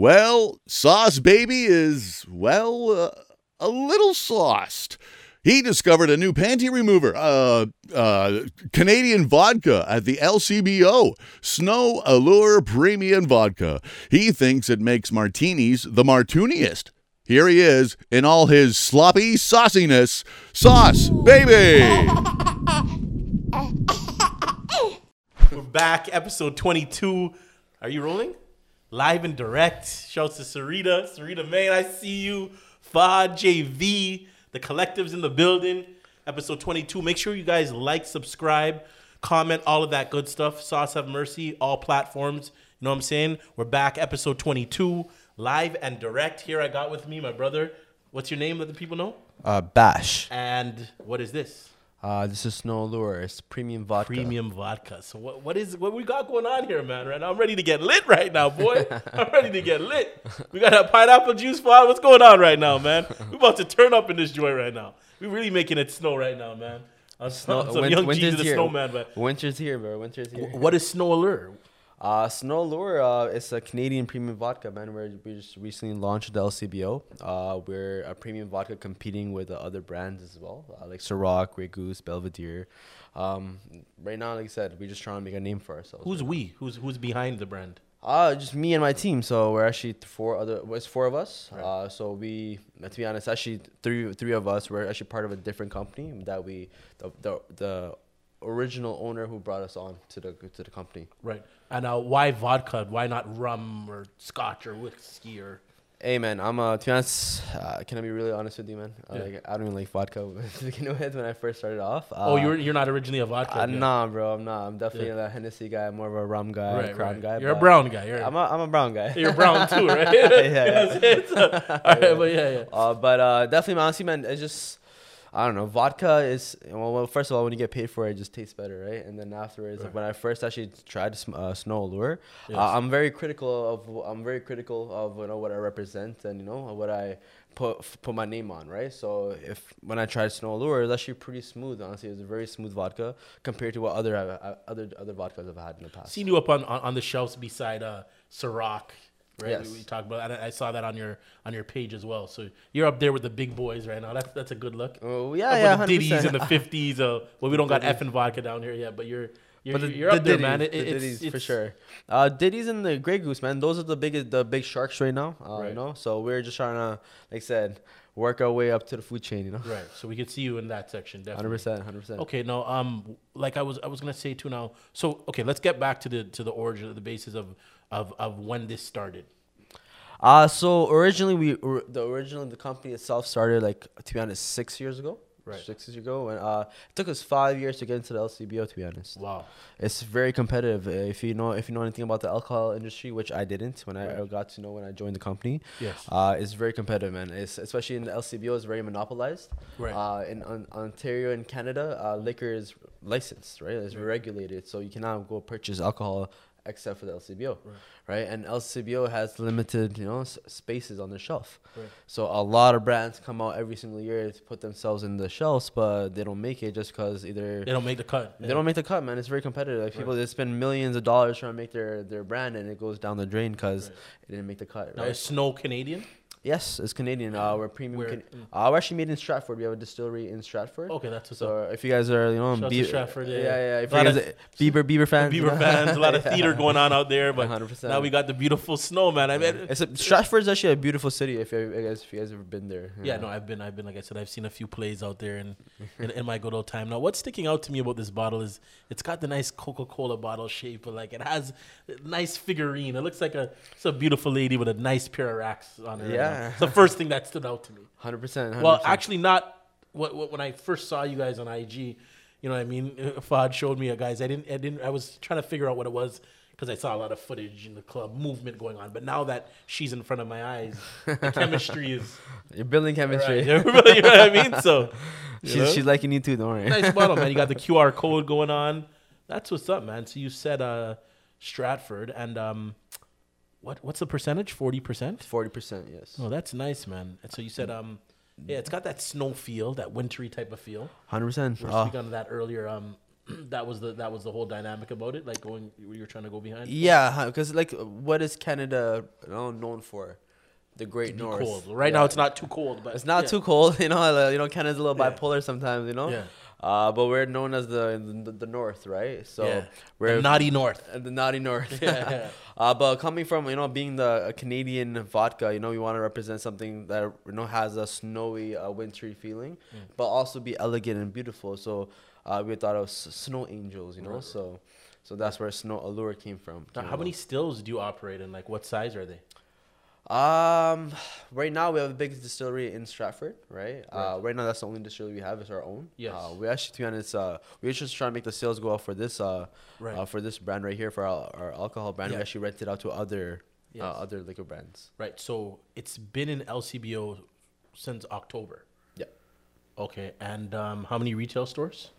Well, Sauce Baby is, well, uh, a little sauced. He discovered a new panty remover, uh, uh, Canadian vodka at the LCBO, Snow Allure Premium Vodka. He thinks it makes martinis the martuniest. Here he is in all his sloppy sauciness. Sauce, baby! We're back, episode 22. Are you rolling? Live and direct. Shouts to Sarita, Sarita Main. I see you. Fad, JV, the collectives in the building. Episode 22. Make sure you guys like, subscribe, comment, all of that good stuff. Sauce Have Mercy, all platforms. You know what I'm saying? We're back, episode 22, live and direct. Here I got with me my brother. What's your name? Let the people know. Uh, Bash. And what is this? Uh, this is Snow Lure. It's premium vodka. Premium vodka. So what what is what we got going on here, man? Right now, I'm ready to get lit right now, boy. I'm ready to get lit. We got a pineapple juice pod. What's going on right now, man? We about to turn up in this joy right now. We really making it snow right now, man. Some, Snow- some win- young Jesus the here. snowman, but Winter's here, bro. Winter's here. what is snow allure? Uh, Snow Lure, uh, it's a Canadian premium vodka, man. Where we just recently launched the LCBO. Uh, we're a premium vodka competing with uh, other brands as well, uh, like Ciroc, Grey Goose, Belvedere. Um, right now, like I said, we're just trying to make a name for ourselves. Who's we? Who's who's behind the brand? Uh, just me and my team. So we're actually four other. well, It's four of us. Uh, so we, uh, to be honest, actually three three of us. We're actually part of a different company that we the the, the original owner who brought us on to the to the company. Right. And uh, why vodka? Why not rum or scotch or whiskey or? Hey man, I'm uh to be honest, uh, can I be really honest with you, man? Uh, Yeah. Like I don't even like vodka to begin with when I first started off. Uh, oh, you're you're not originally a vodka. uh, guy. nah, bro. I'm not. I'm definitely Yeah. a Hennessy guy. I'm more of a rum guy, Right, crown right. guy. You're a brown guy. You're I'm a I'm a brown guy. You're brown too, right? Yeah, You know what I'm saying? So, all right, but yeah, yeah. Uh, but uh, definitely, honestly, man, it's just I don't know. Vodka is well, well. First of all, when you get paid for it, it just tastes better, right? And then afterwards, like when I first actually tried uh, Snow Allure, Yes. uh, I'm very critical of I'm very critical of you know what I represent and you know what I put put my name on, right? So if when I tried Snow Allure, it's actually pretty smooth. Honestly, it's a very smooth vodka compared to what other uh, other other vodkas I've had in the past. Seen you up on, on, on the shelves beside uh, Ciroc, right? Yes. We, talked about. I, I saw that on your on your page as well. So you're up there with the big boys right now. That's that's a good look. Oh yeah, Up yeah, with the Diddy's 100%. the fifties. Uh, well, we don't got F and vodka down here yet, but you're you're, But the, you're the up there, man. It, the it's, Diddy's for sure. Uh, Diddy's and the Grey Goose, man. Those are the biggest, the big sharks right now. Uh, Right. You know, so we're just trying to, like I said, work our way up to the food chain. You know, Right. So we could see you in that section, definitely. hundred percent, hundred percent. Okay, no, um, like I was, I was gonna say too now. So, okay, let's get back to the to the origin, of the basis of of of when this started. Uh so originally we, or- the originally the company itself started like to be honest six years ago. Right. Six years ago, and uh, it took us five years to get into the LCBO. To be honest, Wow. it's very competitive. If you know, if you know anything about the alcohol industry, which I didn't when I, I got to know when I joined the company, Yes. uh, it's very competitive, man. It's especially in the LCBO, it's very monopolized. Right. Uh, in on, Ontario and Canada, uh, liquor is licensed, right? It's regulated, so you cannot go purchase alcohol except for the LCBO, right? And LCBO has limited, you know, s- spaces on the shelf. Right. So a lot of brands come out every single year to put themselves in the shelves, but they don't make it just because either They don't make the cut. they don't make the cut, man. It's very competitive. Like people, they spend millions of dollars trying to make their, their brand, and it goes down the drain because Right. it didn't make the cut. Now Right? is Snow Canadian? Yes, it's Canadian. Uh, we're premium. Where- Can- uh, we're actually made in Stratford. We have a distillery in Stratford. Okay, that's what's up. So if you guys are, you know, Shout out Stratford, yeah, yeah, yeah. yeah. If you guys, of- Bieber, Bieber fans, Beaver fans, a lot of Yeah. theater going on out there, but 100%. now we got the beautiful snow, man. I mean, It's a, Stratford's actually a beautiful city. If you guys, if you guys ever been there. yeah, no, I've been, I've been, like I said, I've seen a few plays out there in, in, in my good old time. Now, what's sticking out to me about this bottle is it's got the nice Coca Cola bottle shape, but like it has a nice figurine. It looks like a, it's a beautiful lady with a nice pair of racks on her. now. Yeah. it's the first thing that stood out to me. Hundred percent. Well, actually, not. What, what, when I first saw you guys on IG, you know what I mean. Fad showed me a guys. I didn't. I didn't. I was trying to figure out what it was because I saw a lot of footage in the club movement going on. But now that she's in front of my eyes, the chemistry is you're building chemistry. right. you know what I mean. So know? She's, she's liking you too. Don't worry. nice bottle, man. You got the QR code going on. That's what's up, man. So you said uh, Stratford, and um, what what's the percentage? Forty percent. Forty percent. Yes. Oh, that's nice, man. And so you said um, yeah, it's got that snow feel, that wintry type of feel. Hundred percent. We were Uh, speaking on that earlier. Um, that was the that was the whole dynamic about it. Like going, you were trying to go behind. Yeah, because like, what is Canada known for? The Great North. cold. Right Yeah. now, it's not too cold, but It's not yeah. too cold, you know. You know, Canada's a little Yeah. bipolar sometimes, you know. Yeah. Uh, but we're known as the the, the North, right? So yeah. we're the naughty north. the naughty North. Yeah, uh, but coming from you know being the Canadian vodka, you know, we want to represent something that you know has a snowy, uh, wintry feeling, Mm. but also be elegant and beautiful. So uh, we thought of s- snow angels, you know. Right. So so that's where Snow Allure came from. Came how many stills do you operate in? Like, what size are they? Um, right now we have the biggest distillery in Stratford, right? Uh, Right. right now that's the only distillery we have is our own. Yes. Uh, we actually, to be honest, uh, we're just trying to make the sales go up for this, uh, Right. uh, for this brand right here for our, our alcohol brand. Yeah. We actually rented out to other, Yes. uh, other liquor brands. Right. So it's been in LCBO since October. Yeah. Okay. And um, how many retail stores?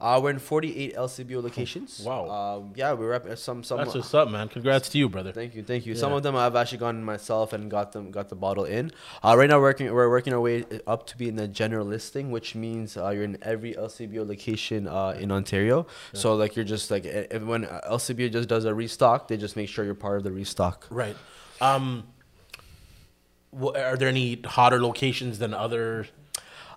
Uh, we're in 48 LCBO locations. Wow. Um, yeah, we're up some some. That's what's up, man. Congrats to you, brother. Thank you, thank you. Some of them I've actually gone myself and got them got the bottle in. Uh, right now we're working we're working our way up to be in the general listing, which means uh, you're in every LCBO location uh, in Ontario. So like you're just like when uh, LCBO just does a restock, they just make sure you're part of the restock. Right. Um, are there any hotter locations than other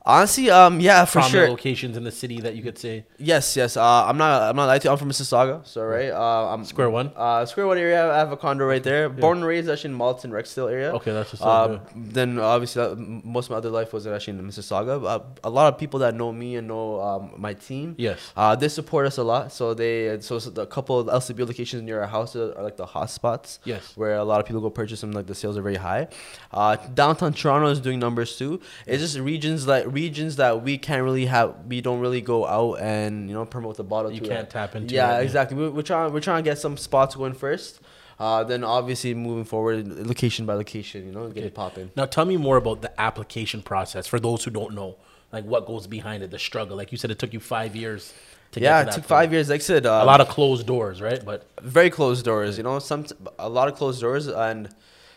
Honestly, um, yeah, for sure. locations in the city that you could say? Yes, yes. Uh, I'm not. I'm not lying to you. I'm from Mississauga, so right. Uh, I'm Square One. Uh, Square One area. I have a condo right there. Born and raised actually in Malton, Rexdale area. Okay, that's up. Uh, then obviously uh, most of my other life was actually in Mississauga. Uh, a lot of people that know me and know um, my team, Yes. uh, they support us a lot. So they so, the couple of LCB locations near our house are, are like the hot spots. Yes. where a lot of people go purchase them. Like the sales are very high. Uh, downtown Toronto is doing numbers too. It's just regions like regions that we can't really have. We don't really go out and you know promote the bottle. You to can't it. tap into Yeah, it, exactly. We, we're trying. We're trying to get some spots going first. Uh, then obviously moving forward, location by location, you know, get it popping. Now, tell me more about the application process for those who don't know, like what goes behind it, the struggle. Like you said, it took you five years to Yeah, it took point. five years. Like I said, uh, A lot of closed doors, right? But very closed doors. You know, some a lot of closed doors, and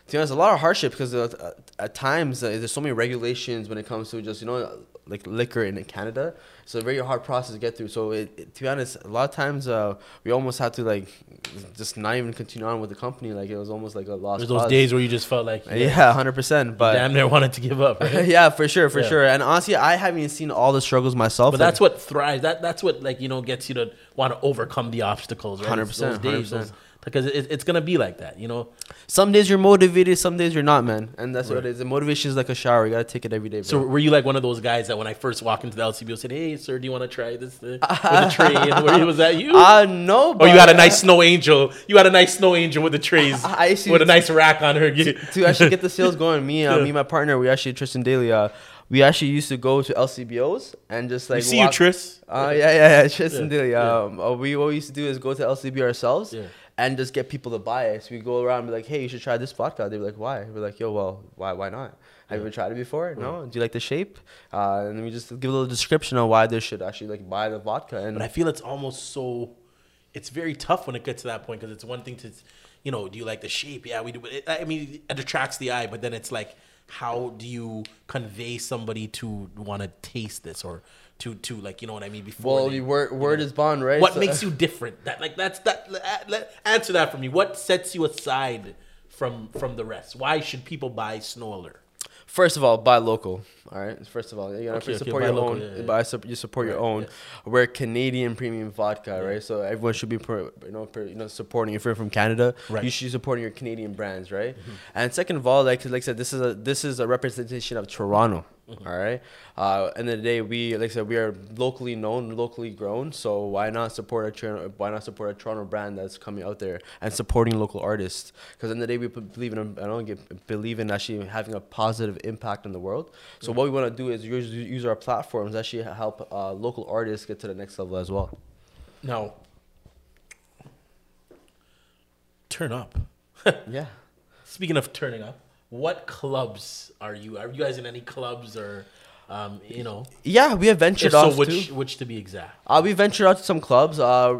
to be honest, a lot of hardship because uh, at times uh, there's so many regulations when it comes to just you know like liquor in Canada. It's a very hard process to get through. So it, it- to be honest, a lot of times uh, we almost had to like just not even continue on with the company. Like it was almost like a lost. there's those cause. days where you just felt like, Yeah, hundred percent. But damn near wanted to give up. Right? yeah, for sure, for Yeah. sure. And honestly, I haven't even seen all the struggles myself. But Like, that's what thrives. That that's what like you know gets you to want to overcome the obstacles. 100%, 100%. those- because it, it's gonna be like that. You know. some days you're motivated, some days you're not, man. And that's what it is. The motivation is like a shower. You gotta take it every day. Bro. So were you like one of those guys that when I first walked into the LCBO said, "Hey, sir, do you want to try this uh, with a tray?" And were, was that you? Uh no. or you had a nice snow angel. You had a nice snow angel with the trays I- I see- with a nice rack on her. You- to actually get the sales going. Me, uh, Yeah. me, and my partner, we actually Tristan Daly. Uh, we actually used to go to LCBOs and just like we see walk- you, Tris. Uh, yeah, yeah, yeah, Tristan Yeah, Daly. yeah. Um, uh, we what we used to do is go to LCB ourselves. Yeah. And just get people to buy it. So we go around and be like, "Hey, you should try this vodka." They'd be like, "Why?" We're like, "Yo, well, why? Why not? Have you ever tried it before? No. Do you like the shape?" Uh, and then we just give a little description on why they should actually like buy the vodka. And But I feel it's almost so. It's very tough when it gets to that point because it's one thing to, you know, do you like the shape? Yeah, we do. But it, I mean, it attracts the eye, but then it's like, how do you convey somebody to want to taste this or to to like, you know what I mean? Before well, they- you word word know. is bond, right? What So- makes you different? That like that's that. let- answer that for me. What sets you aside from from the rest? Why should people buy Snowler? First of all, buy local. All right. First of all, you know, Okay, okay, support your local, own. yeah, yeah. Buy you support your Right, own. yeah. We're Canadian premium vodka, right? So everyone should be, you know, you know, supporting. If you're from Canada, Right. you should be supporting your Canadian brands, right? Mm-hmm. And second of all, like like I said, this is a this is a representation of Toronto. All right. Uh, of the day, we like I said, we are locally known, locally grown. So why not support a Toronto? Why not support a Toronto brand that's coming out there and supporting local artists? Because in the day, we believe in I don't get, believe in actually having a positive impact in the world. So what we want to do is use, use our platforms actually help uh, local artists get to the next level as well. Now, turn up. Yeah. Speaking of turning up, what clubs are you? Are you guys in any clubs or, um, you know, Yeah, we have ventured so, off which too. which to be exact? Uh, we ventured out to some clubs. Uh,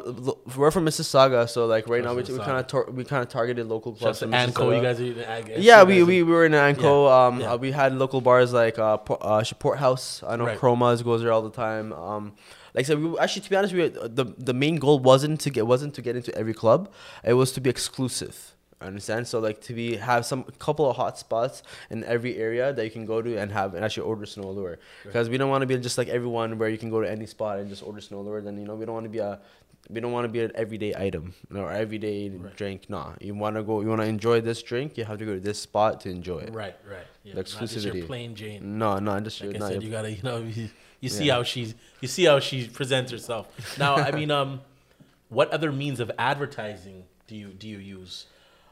we're from Mississauga, so like right Oh, now we, we kind of tar- we kind of targeted local clubs. From Anco, you guys are. Guess Yeah, we, we, we were in Anco. Yeah, Um, yeah. uh, we had local bars like uh, uh Port House. I know Right. Chromas goes there all the time. Um, like I said, we, actually to be honest, we were, the the main goal wasn't to get wasn't to get into every club. It was to be exclusive. I understand. So like to be have some couple of hot spots in every area that you can go to and have and actually order snow lure because we don't want to be just like everyone where you can go to any spot and just order snow lure. Then you know we don't want to be a we don't want to be an everyday item or everyday drink. Nah, you want to go. You want to enjoy this drink. You have to go to this spot to enjoy it. Right, right. Yeah. The Not just your exclusivity. plain Jane. No, no, just Like I said, your- you gotta, you know, you, you see Yeah. how she's, you see how she presents herself. Now, I mean, um, what other means of advertising do you do you use?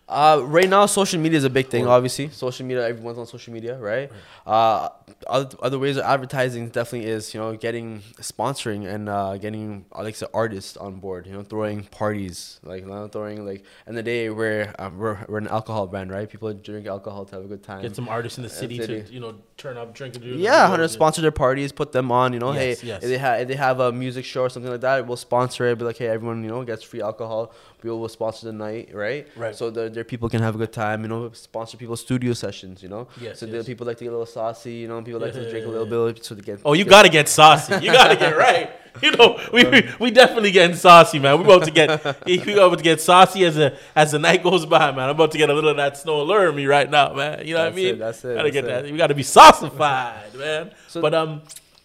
Uh, right now, social media is a big thing. Obviously, social media. Everyone's on social media, right? Uh, other, other ways of advertising definitely is you know getting sponsoring and uh, getting uh, like I said, artists on board. You know, throwing parties like throwing like. In the day, we're, uh, we're we're an alcohol brand, right? People drink alcohol to have a good time. Get some artists in the city, city. to you know turn up, drink, and do. Yeah, hundred sponsor their parties, put them on. You know, Yes, hey, yes. if they have if they have a music show or something like that, we'll sponsor it. Be like, hey, everyone, you know, gets free alcohol. We will sponsor the night, right? Right. So the, their people can have a good time. You know, sponsor people's studio sessions. You know. Yes, So yes. the people like to get a little saucy. You know, people like to drink a Yeah. little bit, so they get. Oh, you get- gotta get saucy. You gotta get right. You know, we, we we definitely getting saucy, man. We about to get we about to get saucy as a as the night goes by, man. I'm about to get a little of that snow allure me right now, man. You know what I That's mean? it, that's it, Gotta that's get it. that. We gotta be saucified, man. So- but um,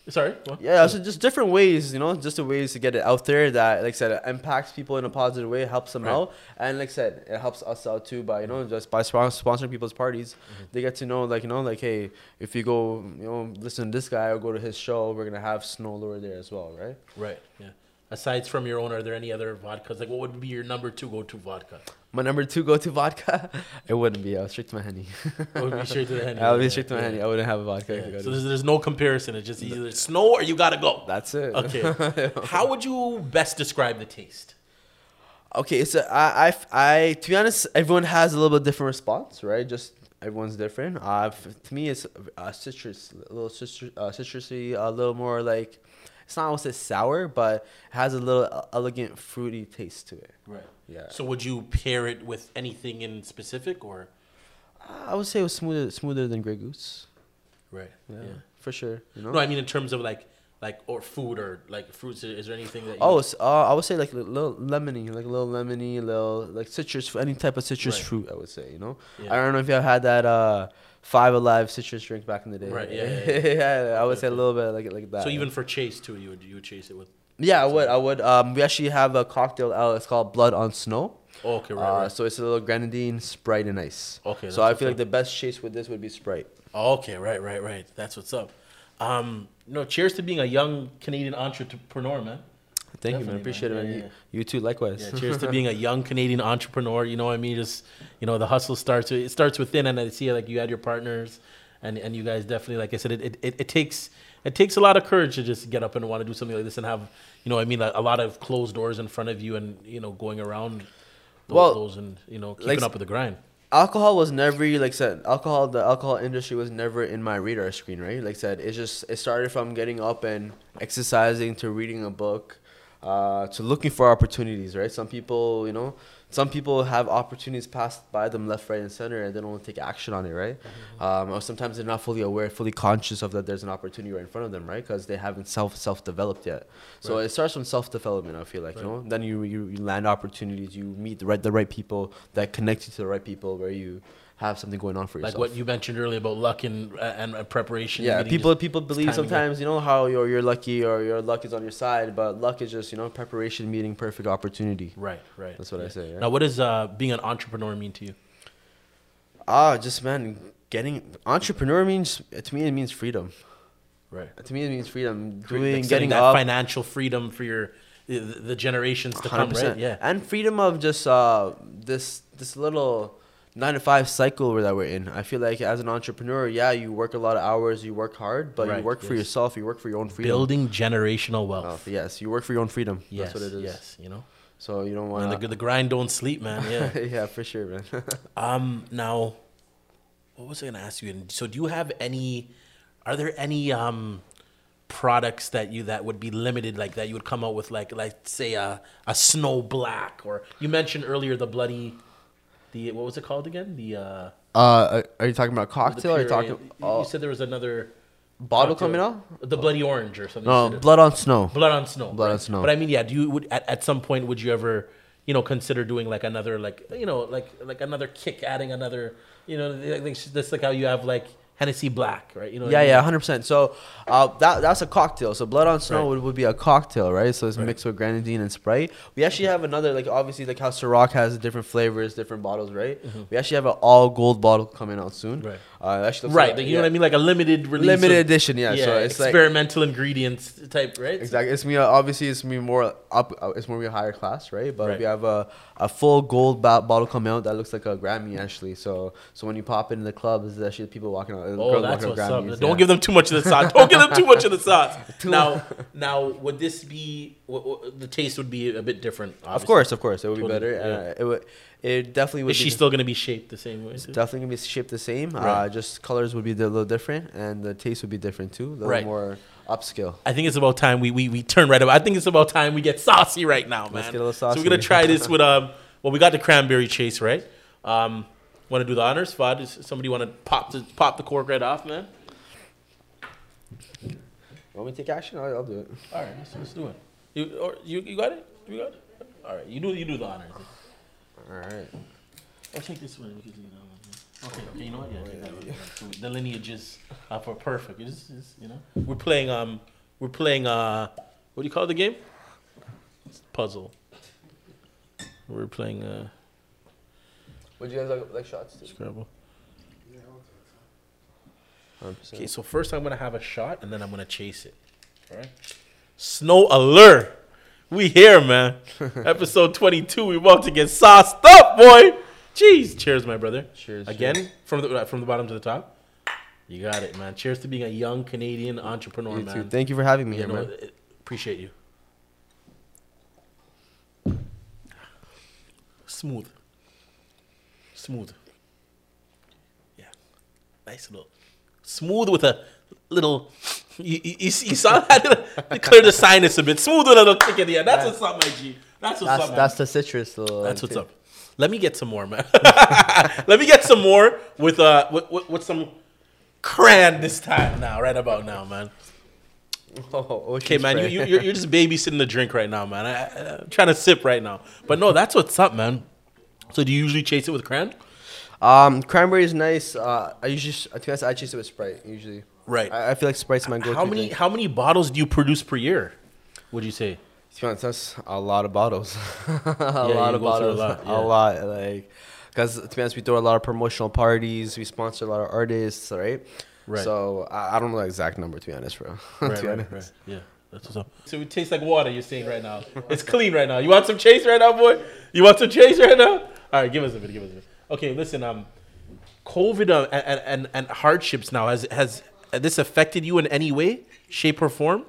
sorry. what? Yeah, so just different ways, you know, just the ways to get it out there that, like I said, impacts people in a positive way, helps them Right. out, and like I said, it helps us out too by you know just by sponsoring people's parties, Mm-hmm. they get to know like you know like hey, if you go you know listen to this guy or go to his show, we're gonna have snow lure there as well, right? Right. Yeah. Aside from your own, are there any other vodkas? Like, what would be your number two go-to vodka? My number two go to vodka, it wouldn't be. I was strict to my henny. It would be straight to the henny. I would be straight to my yeah, henny. I wouldn't have a vodka. yeah. I So there's, there's no comparison. It's just either snow or you gotta go. That's it. Okay. How would you best describe the taste? Okay, so I, I, I, to be honest, everyone has a little bit different response, right? Just everyone's different. Uh, to me, it's uh, citrus, a little citrus, uh, citrusy, a little more like, it's not almost sour, but it has a little elegant, fruity taste to it. Right. Yeah. So would you pair it with anything in specific or? I would say it was smoother, smoother than Grey Goose. Right. Yeah, for sure. You know. No, I mean in terms of like, like or food or like fruits. Is there anything that? You Oh, s- uh, I would say like a little lemony, like a little lemony, little like citrus, any type of citrus Right. fruit. I would say, you know. Yeah. I don't know if you have had that uh, Five Alive citrus drink back in the day. Right, yeah, yeah, yeah, I would say a little bit like like that. So even for chase too, you would you would chase it with. yeah, I would. I would. Um, we actually have a cocktail out. It's called Blood on Snow. Oh, okay, right, Uh, right. so it's a little grenadine, Sprite, and ice. Okay, So I feel like the best chase with this would be Sprite. Oh, okay, right, right, right. That's what's up. Um, no, cheers to being a young Canadian entrepreneur, man. Thank you, Definitely, man. Appreciate man. it, man. Yeah, You, you too, likewise. Yeah, cheers to being a young Canadian entrepreneur. You know what I mean? Just you know, the hustle starts. It starts within, and I see like you had your partners, and and you guys definitely, like I said, it it, it takes it takes a lot of courage to just get up and want to do something like this and have you know, I mean, a, a lot of closed doors in front of you, and you know, going around those, Well, those and you know, keeping like- up with the grind. Alcohol was never like said alcohol the alcohol industry was never in my radar screen right? Like said it just it started from getting up and exercising to reading a book uh, to looking for opportunities right? Some people you know some people have opportunities passed by them left right and center and they don't take action on it right? Um, or sometimes they're not fully aware fully conscious of that there's an opportunity right in front of them right? Because they haven't self self developed yet. So Right. it starts from self development I feel like you know? Then you, you you land opportunities you meet the right the right people that connect you to the right people where you have something going on for yourself. Like what you mentioned earlier about luck and and, and preparation. yeah, meaning people just- people believe sometimes you know how you're you're lucky or your luck is on your side, but luck is just you know preparation meeting perfect opportunity. Right, right. That's what I say, yeah. Now, what does uh, being an entrepreneur mean to you? Ah, just man, getting entrepreneur means to me it means freedom. Right. To me it means freedom. Doing getting that up. financial freedom for your the, the generations to come, right? Yeah. And freedom of just uh this this little nine to five cycle that we're in. I feel like as an entrepreneur, yeah, you work a lot of hours, you work hard, but Right, you work for yourself, you work for your own freedom. Building generational wealth. Uh, yes, you work for your own freedom. yes, That's what it is. yes. You know, So you don't want the, the grind don't sleep, man. Yeah. yeah, for sure, man. Um, now, what was I gonna ask you? So, do you have any? Are there any um products that you that would be limited, like that you would come out with, like like say a a snow black, or you mentioned earlier the bloody, the what was it called again? The uh, uh, are you talking about cocktail? Or are you talking? You, oh, you said there was another. Bottle cocktail? coming out? The bloody orange or something. No, blood on snow. blood on snow. Blood on snow. But I mean, yeah. Do you would at, at some point would you ever, you know, consider doing like another like you know like like another kick, adding another, you know, like, like, that's like how you have like Hennessy Black, right? You know. what I Yeah, mean? yeah, hundred percent. So uh, that that's a cocktail. So blood on snow Right. would, would be a cocktail, right? So it's Right. mixed with grenadine and Sprite. We actually have another, like obviously, like how Ciroc has different flavors, different bottles, right? We actually have an all gold bottle coming out soon. Mm-hmm. Right. Uh, actually looks Right, like- like, you know what I mean, like a limited release, Limited of- edition, yeah. So it's like experimental ingredients type, right? Exactly. It's me. uh, Obviously, it's me more up. Uh, it's more a higher class, right? But Right. we have a, a full gold ba- bottle coming out that looks like a Grammy actually. So so when you pop into the club, it's actually the people walking out. Oh, that's walking what's up. Grammys, Don't yeah. give them too much of the sauce. Don't give them too much of the sauce. now, now, would this be w- w- the taste would be a bit different? Of course, of course, it would be better. yeah. Uh, it would. It definitely would. Is be she still going to be shaped the same way? too? definitely gonna be shaped the same. Uh, Right. just colors would be a little different, and the taste would be different too. A little Right. more upscale. I think it's about time we, we, we turn right up. I think it's about time we get saucy right now, man. Let's get a little So we're gonna try this with um. Well, we got the cranberry chase, right? Um, want to do the honors, Fad? Does somebody want to pop the pop the cork right off, man? Want me to take action? I'll, I'll do it. All right, let's, let's do it. You or you you got it? You got it? All right, you do you do the honors. All right. I'll take this one because you know. Okay, okay, you know what? Yeah, take that one. Yeah, so the lineages are for perfect. It's, it's, you know, we're playing um, we're playing uh, what do you call the game? Puzzle. We're playing uh, Would you guys like, like shots? Too? Scrabble. Okay, so first I'm gonna have a shot and then I'm gonna chase it. All right. Snow Allure. We here, man. Episode 22. We about to get sauced up, boy. Jeez. Cheers, my brother. Cheers, Again, cheers. from the uh, from the bottom to the top. You got it, man. Cheers to being a young Canadian entrepreneur, You too. Thank you for having me You here, man. appreciate you. Smooth. Smooth. Yeah. Nice little. Smooth with a little. You, you, you saw that? clear the sinus a bit. Smooth with a little kick in the air. That's what's up, my G. That's what's That's up, man. that's the citrus. Little That's what's too. up. Let me get some more, man. Let me get some more with uh with, with, with some cran this time now, right about now, man. Oh, Okay, man, you, spray. you you're, you're just babysitting the drink right now, man. I, I, I'm trying to sip right now, but no, that's what's up, man. So do you usually chase it with cran? Um, cranberry is nice. Uh, I usually, be honest, I chase it with Sprite usually. Right. I, I feel like Sprite's my go-to. How many drink. how many bottles do you produce per year? Would you say? To be honest, that's a lot of bottles. a you lot of go through a bottles. lot, A lot, like, because to be honest, we throw a lot of promotional parties. We sponsor a lot of artists, right? Right. So I, I don't know the exact number, to be honest, bro. to be honest. Yeah, that's what's up. So it tastes like water. You're saying right now. It's clean right now. You want some chase right now, boy? You want some chase right now? All right, give us a bit. Give us a bit. Okay, listen. Um, COVID uh, and, and and hardships now has has this affected you in any way, shape, or form?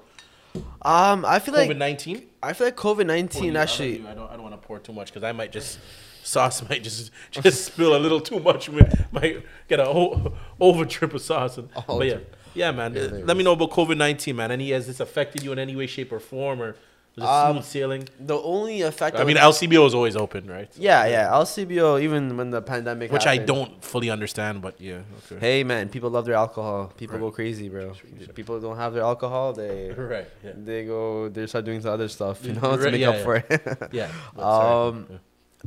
Um, I feel like COVID nineteen. I feel like COVID nineteen actually. I don't. I don't want to pour too much because I might just sauce might just just spill a little too much. Might get a whole over trip of sauce. And, Oh, but yeah, yeah, man. Yeah, uh, Let me know about COVID nineteen, man. Any has this affected you in any way, shape, or form, or was it Um, smooth sailing? The only effect. I mean, would- LCBO is always open, right? yeah, yeah. LCBO, even when the pandemic, Which I don't fully understand, but yeah. Okay. Hey man, people love their alcohol. People Right. go crazy, bro. People don't have their alcohol. They Right. Yeah. they go they start doing some other stuff, you Yeah, know, to make yeah, up yeah. for it. Yeah. Um,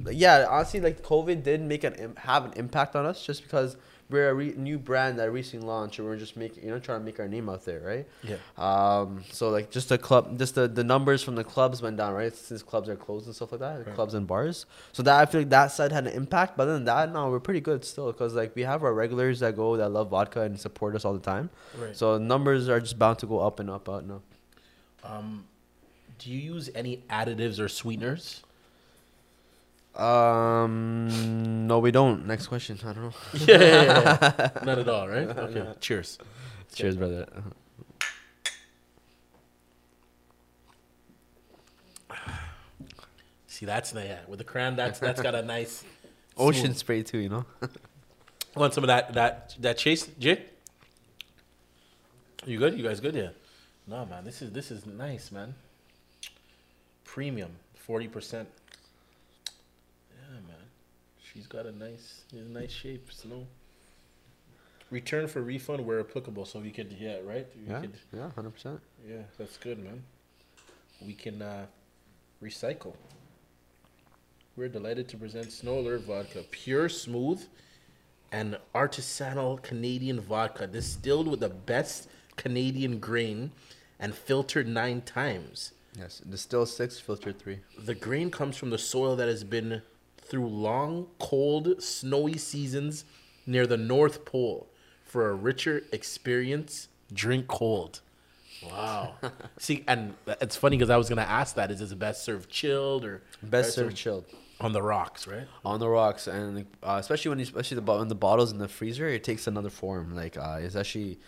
yeah, honestly, like COVID did make an have an impact on us just because we're a re- new brand that recently launched, and we're just making you know trying to make our name out there, right? Yeah. Um, so like just the club, just the, the numbers from the clubs went down, right? Since clubs are closed and stuff like that, Right. clubs and bars. So that I feel like that side had an impact, but then that no, we're pretty good still because like we have our regulars that go that love vodka and support us all the time. Right. So numbers are just bound to go up and up, up and up. Um, do you use any additives or sweeteners? Um, no, we don't. Next question. I don't know. yeah, yeah, yeah. Not at all, right? Okay. Cheers. Cheers, brother. See, that's the yeah. With the cran, that's that's got a nice Ocean smooth- spray too, you know. Want some of that that that chase, Jay? You good? You guys good? Yeah. No, man. This is this is nice, man. Premium, forty percent. Yeah, man. She's got a nice, a nice shape. Snow. return for refund where applicable, so we could yeah right. We Yeah, could- yeah, hundred percent. yeah, that's good, man. We can uh, recycle. We're delighted to present Snow Allure Vodka, pure, smooth, and artisanal Canadian vodka, distilled with the best Canadian grain and filtered nine times. Yes, distilled six, filtered three. The grain comes from the soil that has been through long, cold, snowy seasons near the North Pole. For a richer experience, drink cold. Wow. See, and it's funny because I was gonna ask that: is this best served chilled or Best served chilled on the rocks? Right. on the rocks, and uh, especially when you, especially the when the bottles in the freezer, it takes another form. Like uh, it's actually,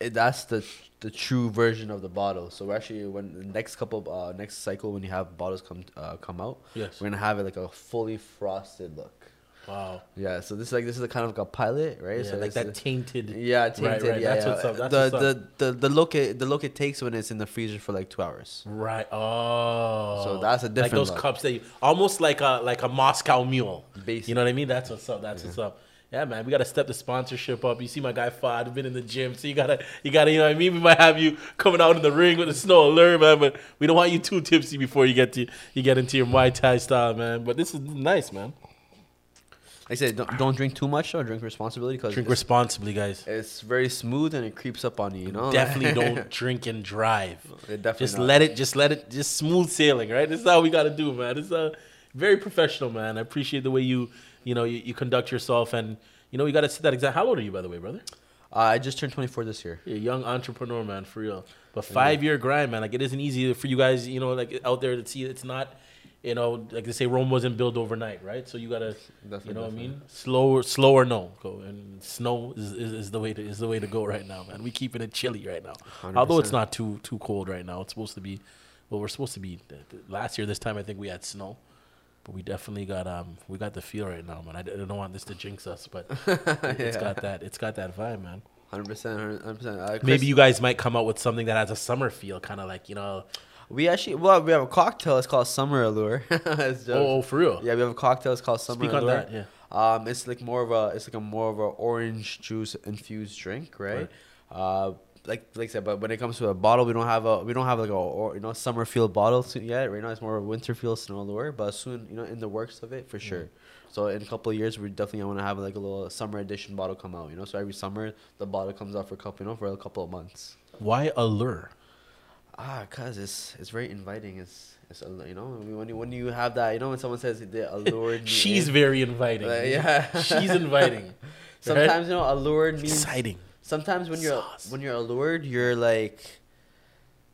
it, that's the the true version of the bottle. So we're actually when the next couple uh, next cycle when you have bottles come uh, come out, Yes. we're gonna have it like a fully frosted look. Wow. Yeah, so this is like this is a kind of like a pilot, right? Yeah, so like that tainted. Yeah, tainted. right. Yeah, That's yeah. what's up, that's the, what's the, up. the the look it the look it takes when it's in the freezer for like two hours. Right. Oh. So that's a different. like those look. cups that you almost like a like a Moscow Mule. Basically. You know what I mean? That's what's up. That's what's up. Yeah, man, we gotta step the sponsorship up. You see my guy Fod been in the gym, so you gotta you gotta you know what I mean. We might have you coming out in the ring with a Snow Allure, man, but we don't want you too tipsy before you get to you get into your Muay Thai style, man. But this is nice, man. Like I said, don't, don't drink too much though. Drink responsibly because Drink responsibly, guys. it's very smooth and it creeps up on you. You know, Definitely don't drink and drive. It definitely just not. let it just let it just smooth sailing right this is how we got to do man it's uh, very professional man i appreciate the way you you know you, you conduct yourself and you know you got to set that exact how old are you by the way brother? Uh, I just turned 24 this year. you're a young entrepreneur man for real. But five year grind man like it isn't easy for you guys you know like out there to see it's not you know like they say rome wasn't built overnight right? So you gotta Definitely, you know what i definitely. mean? Slower slower no go and snow is, is, is the way to is the way to go right now man. We keeping it chilly right now. Although it's not too too cold right now it's supposed to be well we're supposed to be last year this time i think we had snow but we definitely got um we got the feel right now man I don't want this to jinx us but it's got that it's got that vibe man 100%. 100%. Uh, Chris, maybe you guys might come up with something that has a summer feel kind of like you know We actually, well, we have a cocktail. It's called Summer Allure. It's just- oh, for real Yeah, we have a cocktail. It's called Summer Speak on Allure. that, yeah. Um, it's like more of a, it's like a more of a orange juice infused drink, right? Uh, like like I said, but when it comes to a bottle, we don't have a, we don't have like a, or, you know, summer feel bottle yet. Right now, it's more of a winter feel Snow lure, but soon, you know, in the works of it for sure. So in a couple of years, we definitely want to have like a little summer edition bottle come out. You know, so every summer the bottle comes out for a couple, you know, for a couple of months. why allure Ah, cause it's it's very inviting. It's it's a, you know when you when you have that you know when someone says they allured she's in, very inviting Like, yeah. she's inviting sometimes you know allured means exciting sometimes when you're Sauce. when you're allured you're like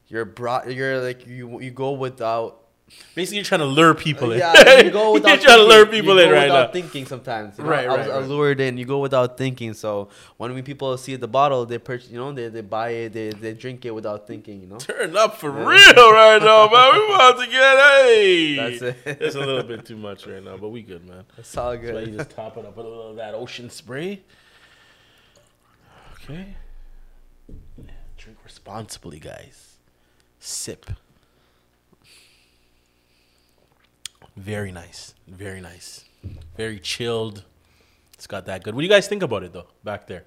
you're brought you're like you you go without basically you're trying to lure people in yeah you go without you're trying to lure thinking. people you in right without now thinking sometimes you know? Right, I was right, right. allured in you go without thinking so when we people see the bottle they purchase you know they, they buy it they, they drink it without thinking you know turn up for real right now man we about to get hey That's it. it's a little bit too much right now but we good man it's all That's why you good just top it up with a little of that ocean spray. Okay. Drink responsibly, guys. Sip. Very nice. Very nice. Very chilled. It's got that good. What do you guys think about it though? Back there.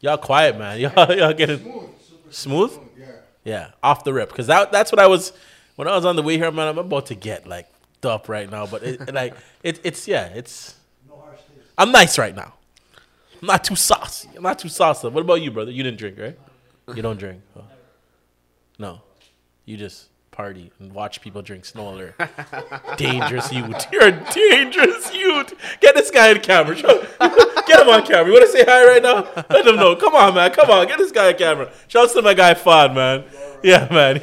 Y'all quiet, man. Y'all, y'all getting Smooth. Super Smooth? Yeah. yeah, off the rip. Because that, that's what I was when I was on the way here, man. I'm about to get like up right now, but it, like it, it's yeah, it's. No harsh taste. I'm nice right now. I'm not too saucy. I'm not too saucy. What about you, brother? You didn't drink, right? You don't drink. Oh. No, you just party and watch people drink Snow dangerous youth. You're a dangerous youth. Get this guy on camera. Get him on camera. You want to say hi right now? Let him know. Come on, man. Come on. Get this guy on camera. Shout out to my guy Fod, man. Yeah, man.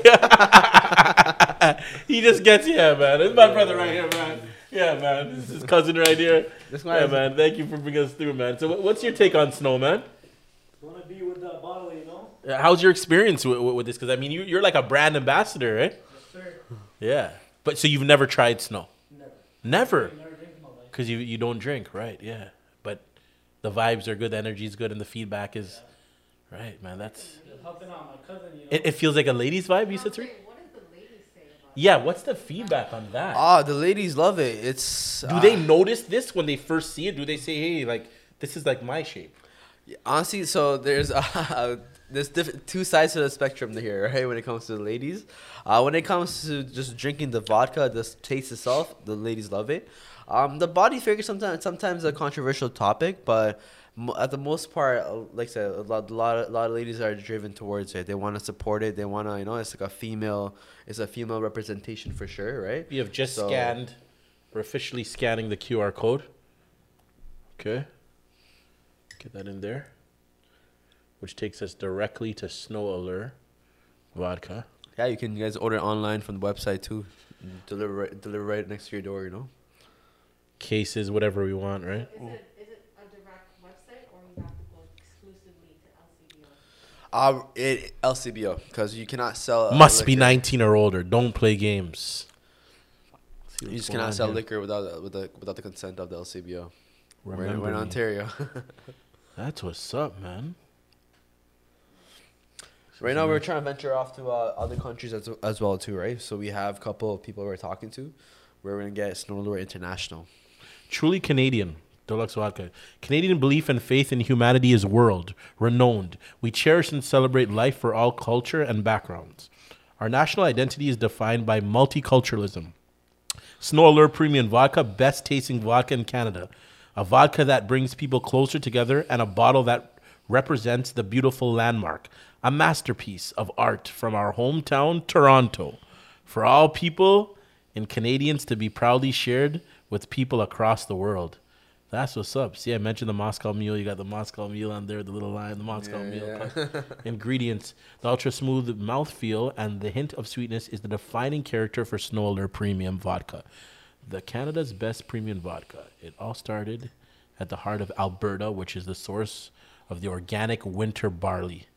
he just gets yeah, man. This is my brother right here, man. Yeah, man. This is his cousin right here. This guy yeah, is- man. Thank you for bringing us through, man. So, what's your take on snow, man? Want to be with that bottle, you know? Uh, How's your experience with, with, with this? Because I mean, you, you're like a brand ambassador, right? Yes, sir. Yeah. But so you've never tried snow? Never. Never. Never drink in my life. Because you you don't drink, right? Yeah. But the vibes are good, the energy is good, and the feedback is right, man. That's helping out my cousin, you know? it. It feels like a ladies' vibe. You said three. What did the ladies say about Yeah. What's the feedback on that? Ah, the ladies love it. It's Do ah, they notice this when they first see it? Do they say, "Hey, like this is like my shape"? Honestly, so there's uh, there's diff- two sides to the spectrum here, right? When it comes to the ladies, uh, when it comes to just drinking the vodka, the taste itself, the ladies love it. Um, the body figure sometimes sometimes a controversial topic, but at the most part, uh, like I said, a lot, a lot, of, a lot of ladies are driven towards it. They want to support it. They want to, you know, it's like a female, it's a female representation for sure, right? We have just So- scanned. We're officially scanning the QR code. Okay. Get that in there. Which takes us directly to Snow Allure vodka. Yeah, you can you guys order online from the website too. Deliver right, deliver right next to your door, you know. Cases, whatever we want, right? Is it, is it a direct website or you have to go exclusively to LCBO? Uh, it LCBO because you cannot sell. Must be 19 or older. Don't play games. You just cannot sell here. liquor without with the without the consent of the LCBO. We're in, Remember we're in. Ontario. That's what's up, man. right now, we're trying to venture off to uh, other countries as, as well too, right? So we have a couple of people we're talking to. We're gonna get Snowlure International. Truly Canadian. Deluxe vodka. Canadian belief and faith in humanity is world renowned. We cherish and celebrate life for all culture and backgrounds. Our national identity is defined by multiculturalism. Snow Allure Premium Vodka, best tasting vodka in Canada. A vodka that brings people closer together and a bottle that represents the beautiful landmark. A masterpiece of art from our hometown, Toronto. For all people and Canadians to be proudly shared with people across the world. That's what's up. See, I mentioned the Moscow Mule. You got the Moscow Mule on there, the little line, the Moscow Mule. Ingredients: the ultra smooth mouthfeel and the hint of sweetness is the defining character for Snow Allure Premium Vodka, the Canada's best premium vodka. It all started at the heart of Alberta, which is the source of the organic winter barley,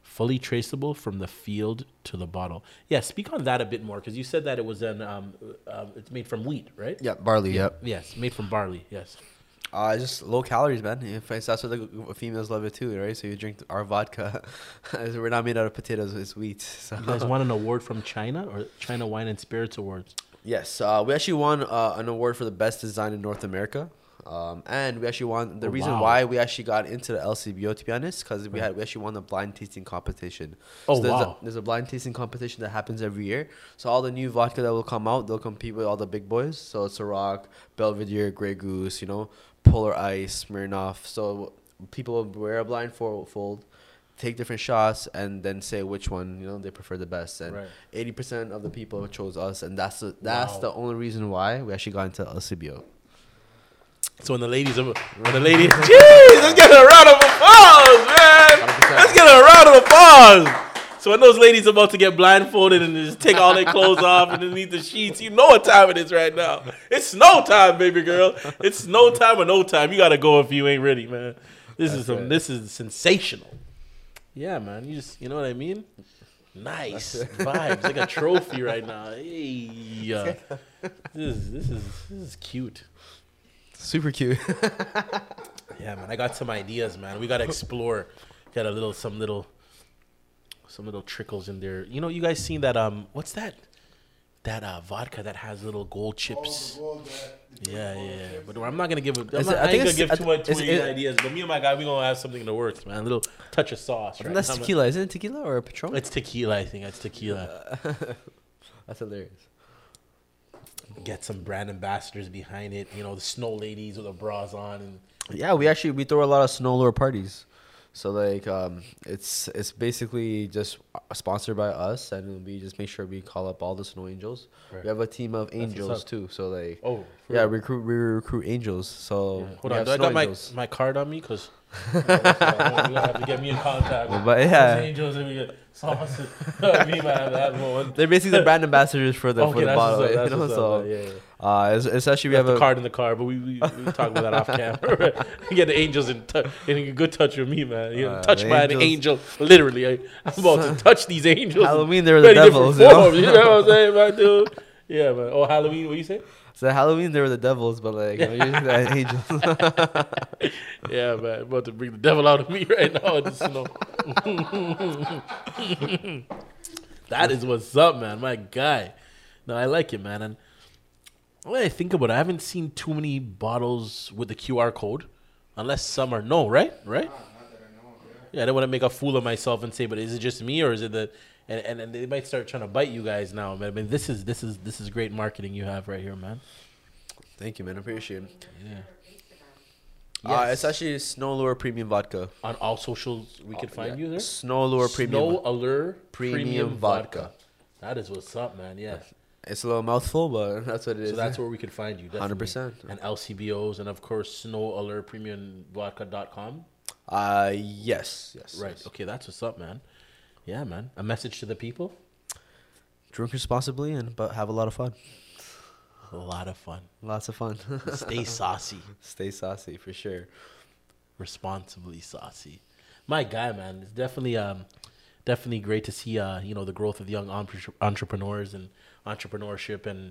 fully traceable from the field to the bottle. Yeah, speak on that a bit more because you said that it was an um, uh, it's made from wheat, right? Yeah, barley. Yep. Yes, made from barley. Yes. Uh, just low calories, man. If that's what the females love it too, right? So you drink our vodka. We're not made out of potatoes; it's wheat. So. You guys won an award from China or China Wine and Spirits Awards? Yes, uh, we actually won uh, an award for the best design in North America. Um, and we actually won the Oh, reason wow. why we actually got into the LCBO to be honest because we had we actually won the blind tasting competition. Oh, there's wow. A, there's a blind tasting competition that happens every year. So all the new vodka that will come out, they'll compete with all the big boys. So Ciroc, Belvedere, Grey Goose, you know, Polar Ice, Smirnoff. So people wear a blindfold, take different shots, and then say which one you know they prefer the best. And Right. eighty percent of the people chose us, and that's the that's Wow. the only reason why we actually got into LCBO. So when the ladies, when the ladies, jeez, let's get a round of applause, man. 100%. Let's get a round of applause. So when those ladies are about to get blindfolded and just take all their clothes off and underneath the sheets, you know what time it is right now. It's snow time, baby girl. It's snow time or no time. You gotta go if you ain't ready, man. This is some. This is sensational. Yeah, man. You just, you know what I mean? Nice vibes, like a trophy right now. Hey, uh, this is this is this is cute. Super cute. Yeah, man. I got some ideas, man. We gotta explore. Got a little, some little, some little trickles in there. You know, you guys seen that? Um, what's that? That uh, vodka that has little gold chips. Yeah, yeah. But I'm not gonna give. A, I'm not, it- I I, ain't think gonna give I too th- much too many it- ideas. But me and my guy, we gonna have something in the works, man. A little touch of sauce. Right? that's I'm- tequila, isn't it? Tequila or a Patron? It's tequila. I think it's tequila. That's hilarious. Get some brand ambassadors behind it. You know, the snow ladies with the bras on and. Yeah, we actually we throw a lot of snow lure parties. So like um it's it's basically just sponsored by us and we just make sure we call up all the snow angels. Right. We have a team of angels too. So like Oh, yeah, real? recruit we recruit angels. So Yeah. Hold on, do I got my, angels. my card on me? Because you have to get me in contact But yeah. angels and we get sauce. me, man, that one. They're basically the brand ambassadors for the for the bottle. up. you know? so. Yeah, yeah. uh it's, it's actually we We have have a card in the car, but we we, we talk about that off camera. get the angels in, tou in good touch with me, man. You know, Uh, touched by an angel. Literally, I, I'm about to touch these angels. Halloween, they were the devils, you know? you know what I'm saying, man, dude? Yeah, man. Oh, Halloween, what you say? So Halloween they were the devils, but like you know, usually the angels. Yeah, man. about to bring the devil out of me right now. in the snow. that is what's up, man. My guy. No, I like it, man. And when I think about it, I haven't seen too many bottles with the QR code, unless some are no, right? Right? Yeah, I don't want to make a fool of myself and say, but is it just me or is it the and, and, and they might start trying to bite you guys now, man. I mean, this is this is this is great marketing you have right here, man. Thank you, man. I appreciate it. Yeah. Uh, Yes. it's actually Snow Lure Premium Vodka. On all socials, we could find Yeah. you there. Snow Lure Premium. Snow Allure Premium, Premium vodka. vodka. That is what's up, man. Yeah. It's a little mouthful, but that's what it is. So that's where we can find you. Hundred percent. And LCBOs and of course Snow Allure Premium Vodka.com. Uh, yes, yes. Right. yes. Okay, that's what's up, man. Yeah, man. A message to the people. Drink responsibly and but have a lot of fun. A lot of fun. Lots of fun. Stay saucy. Stay saucy for sure. responsibly saucy. My guy, man, it's definitely um, definitely great to see uh, you know, the growth of young entre- entrepreneurs and entrepreneurship and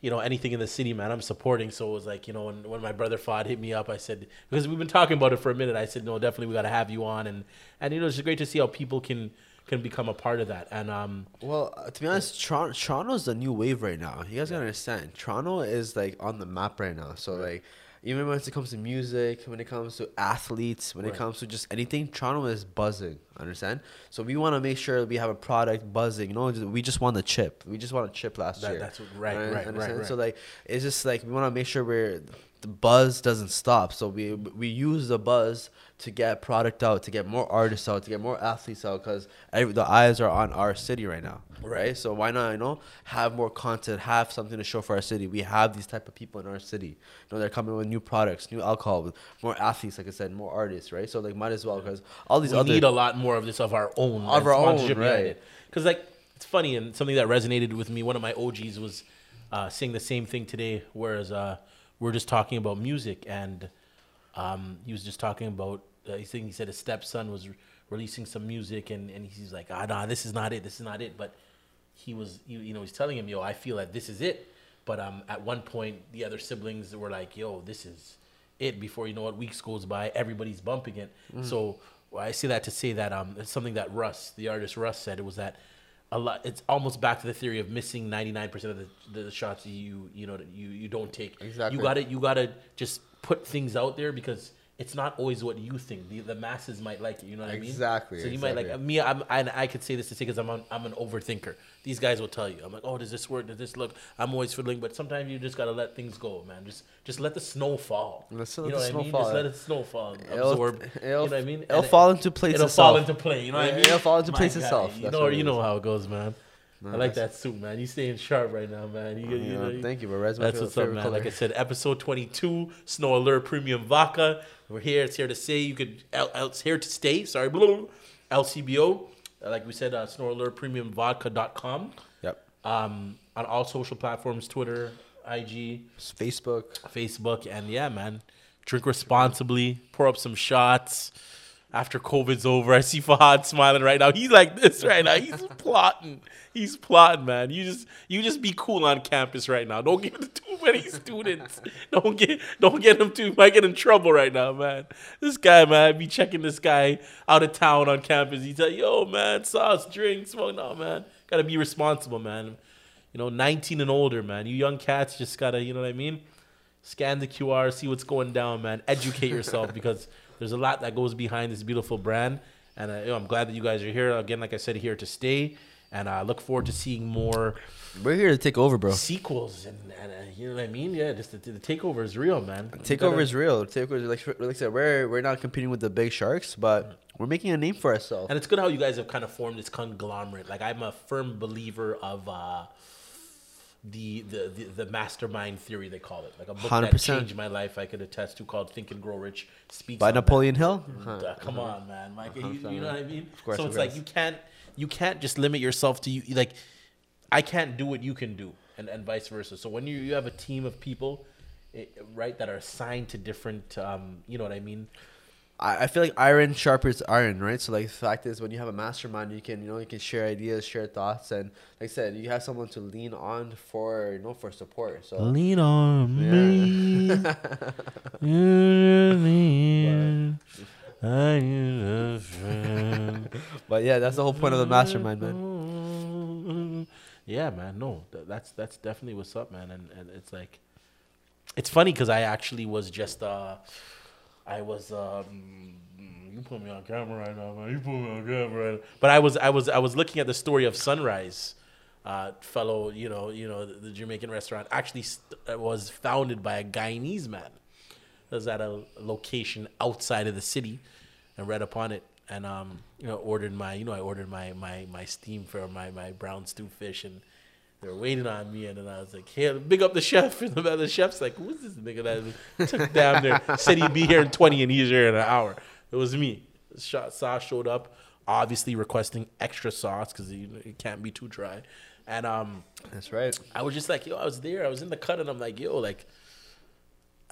you know anything in the city, man. I'm supporting. So it was like you know when, when my brother Fod hit me up, I said because we've been talking about it for a minute. I said no, definitely we got to have you on and and you know it's just great to see how people can can become a part of that and um Well, uh, to be honest, Toronto, Toronto's the new wave right now. You guys gotta understand. Toronto is like on the map right now. So like, even when it comes to music, when it comes to athletes, when Right. it comes to just anything, Toronto is buzzing. Understand? So we want to make sure we have a product buzzing. You know, we just won the chip. We just won a chip last That- year. that's what- right, Right, right, right, So like, it's just like we want to make sure we're the buzz doesn't stop. So we we use the buzz to get product out, to get more artists out, to get more athletes out, because the eyes are on our city right now, right? So why not, you know, have more content, have something to show for our city. We have these type of people in our city. You know, they're coming with new products, new alcohol, more athletes, like I said, more artists, right? So like, might as well, because all these we other need a lot more of this of our own Of our own, right. Because like it's funny and something that resonated with me. One of my OGs was uh, saying the same thing today, whereas uh, we're just talking about music, and um, he was just talking about. Uh, he he said his stepson was re- releasing some music, and and he's like, ah, nah, this is not it, this is not it. But he was, you, you know, he's telling him, yo, I feel like this is it. But um, at one point, the other siblings were like, yo, this is it. Before you know it, weeks goes by, everybody's bumping it. So well, I say that to say that um, it's something that Russ, the artist Russ, said. It was that a lot. It's almost back to the theory of missing ninety nine percent of the, the shots you you know that you you don't take. Exactly. You gotta you gotta just put things out there because. It's not always what you think. The, the masses might like it. You know what I mean? Exactly, So you might like me. I'm, I, I could say this to say because I'm an, I'm an overthinker. These guys will tell you. I'm like, oh, does this work? Does this look? I'm always fiddling, but sometimes you just gotta let things go, man. Just just let the snow fall. Let's you let know the what snow I mean? fall. Just let it snow fall, It'll- absorb. it'll- you know what I mean? it'll And fall into place It'll itself. fall into play. You know what I mean? it'll fall into My place guy, itself. You That's know, you know how it goes, man. I like that that's- suit, man. You staying sharp right now, man. You, you Yeah, know, thank you, bro. Red's That's what's up, man. color. Like I said, episode 22, Snow Allure Premium Vodka. We're here. It's here to say. You could. It's here to stay. Sorry. LCBO. Uh, Like we said, uh, Allure Yep. Um, on all social platforms Twitter, IG, Facebook. Facebook, and yeah, man. Drink responsibly. Pour up some shots. After COVID's over, I see Fahad smiling right now. He's like this right now. He's plotting. He's plotting, man. You just you just be cool on campus right now. Don't give too many students. Don't get don't get him too. Might get in trouble right now, man. This guy, man, I be checking this guy out of town on campus. He's like, yo, man, sauce, drink, smoke. No, man. Gotta be responsible, man. You know, 19 and older, man. You young cats just gotta, you know what I mean? Scan the QR, see what's going down, man. Educate yourself because there's a lot that goes behind this beautiful brand. And uh, I'm glad that you guys are here. Again, like I said, here to stay. And I look forward to seeing more We're here to take over, bro. sequels. And, and uh, you know what I mean? Yeah, just the, the takeover is real, man. Takeover gotta- is real. Takeover is like, like I said, we're we're not competing with the big sharks, but we're making a name for ourselves. And it's good how you guys have kind of formed this conglomerate. Like I'm a firm believer of uh, the, the the the mastermind theory they call it. Like a book that 100%. changed my life. I could attest to called Think and Grow Rich. Speaks By on that. Napoleon Hill. Uh, come on, man, Mike. You, you know what I mean? course, so of it's like you can't you can't just limit yourself to you. Like I can't do what you can do, and, and vice versa. So when you you have a team of people, it, right, that are assigned to different, um, you know what I mean? I, I feel like iron sharpens iron, right? So like the fact is, when you have a mastermind, you can you know you can share ideas, share thoughts, and like I said, you have someone to lean on for you know for support. So Lean on me. but yeah, that's the whole point of the mastermind, man. Yeah, man. No, that's that's definitely what's up, man. And and it's like, it's funny because I actually was just uh, I was um you put me on camera right now, man. You put me on camera. Right now. But I was, I was, I was looking at the story of Sunrise, uh, fellow, you know, you know, the, the Jamaican restaurant actually st- uh, was founded by a Guyanese man. It was at a location outside of the city, and read upon it, and um, you know, ordered my, you know, I ordered my my my steam for my my brown stew fish, and they were waiting on me, and then I was like, "Hey, big up the chef." And the, the chef's like, "Who's this nigga that took down there? Said he'd be here in twenty, and he's here in an hour." It was me. Sauce showed up, obviously requesting extra sauce because it can't be too dry, and um, That's right. I was just like, yo, I was there. I was in the cut, and I'm like, yo, like,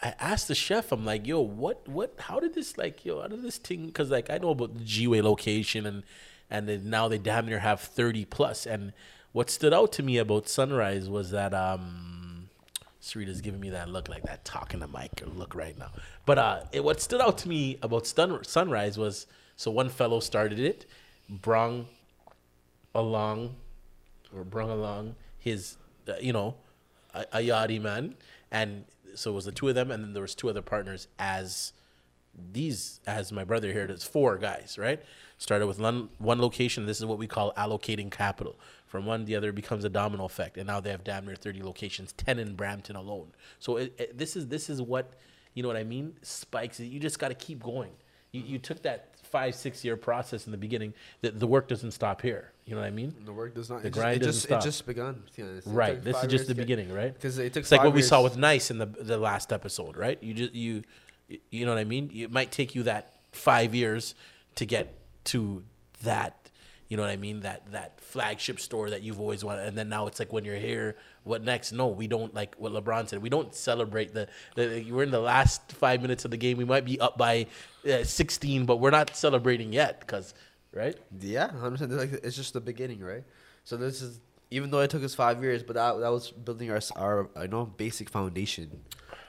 I asked the chef, I'm like, yo, what, what, how did this, like, yo, how did this thing? Because like I know about the G-way location, and and then now they damn near have 30 plus. And what stood out to me about Sunrise was that um, Sarita's giving me that look, like that talking to Mike look right now. But uh, it, what stood out to me about Stun- Sunrise was so one fellow started it, brung along or brung along his, uh, you know, a, a yachty man, and so it was the two of them, and then there was two other partners as these, as my brother here. There's four guys, right? Started with one one location. This is what we call allocating capital. From one, to the other becomes a domino effect, and now they have damn near 30 locations, 10 in Brampton alone. So it, it, this is this is what you know what I mean. Spikes. You just got to keep going. You, you took that five six year process in the beginning. The, the work doesn't stop here. You know what I mean? The work does not. The it grind just, doesn't it just, stop. it just begun. It Right. This is just the beginning, right? Because it took. It's like five what we saw with Nice in the the last episode, right? You just you you know what I mean? It might take you that 5 years to get to that you know what I mean? That that flagship store that you've always wanted, and then now it's like when you're here, what next? No, we don't like what LeBron said. We don't celebrate the. the we're in the last five minutes of the game. We might be up by uh, 16, but we're not celebrating yet because, right? Yeah, percent. Like it's just the beginning, right? So this is even though it took us five years, but that that was building our our I know basic foundation.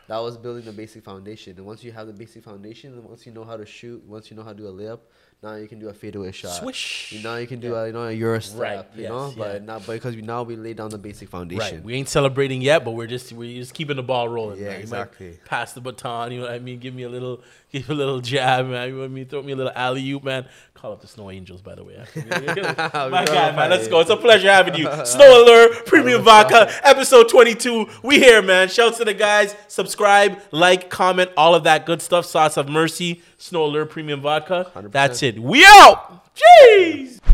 That was building the basic foundation, and once you have the basic foundation, and once you know how to shoot, once you know how to do a layup, now you can do a fadeaway shot. Swish. You now you can do a you know a Euro step. Right, You yes, know, yeah. but now because we now we laid down the basic foundation. Right. We ain't celebrating yet, but we're just we're just keeping the ball rolling. Yeah, man. Exactly. pass the baton. You know what I mean? Give me a little, give me a little jab, man. You want me throw me a little alley oop, man? Call up the Snow Angels, by the way. My God, man. Let's go. It's a pleasure having you. Snow Allure Premium Vodka, episode twenty two. We here, man. Shouts to the guys. Subscribe, like, comment, all of that good stuff. Sauce of Mercy, Snow Allure Premium Vodka. 100%. That's it. We out. Jeez.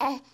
Mm.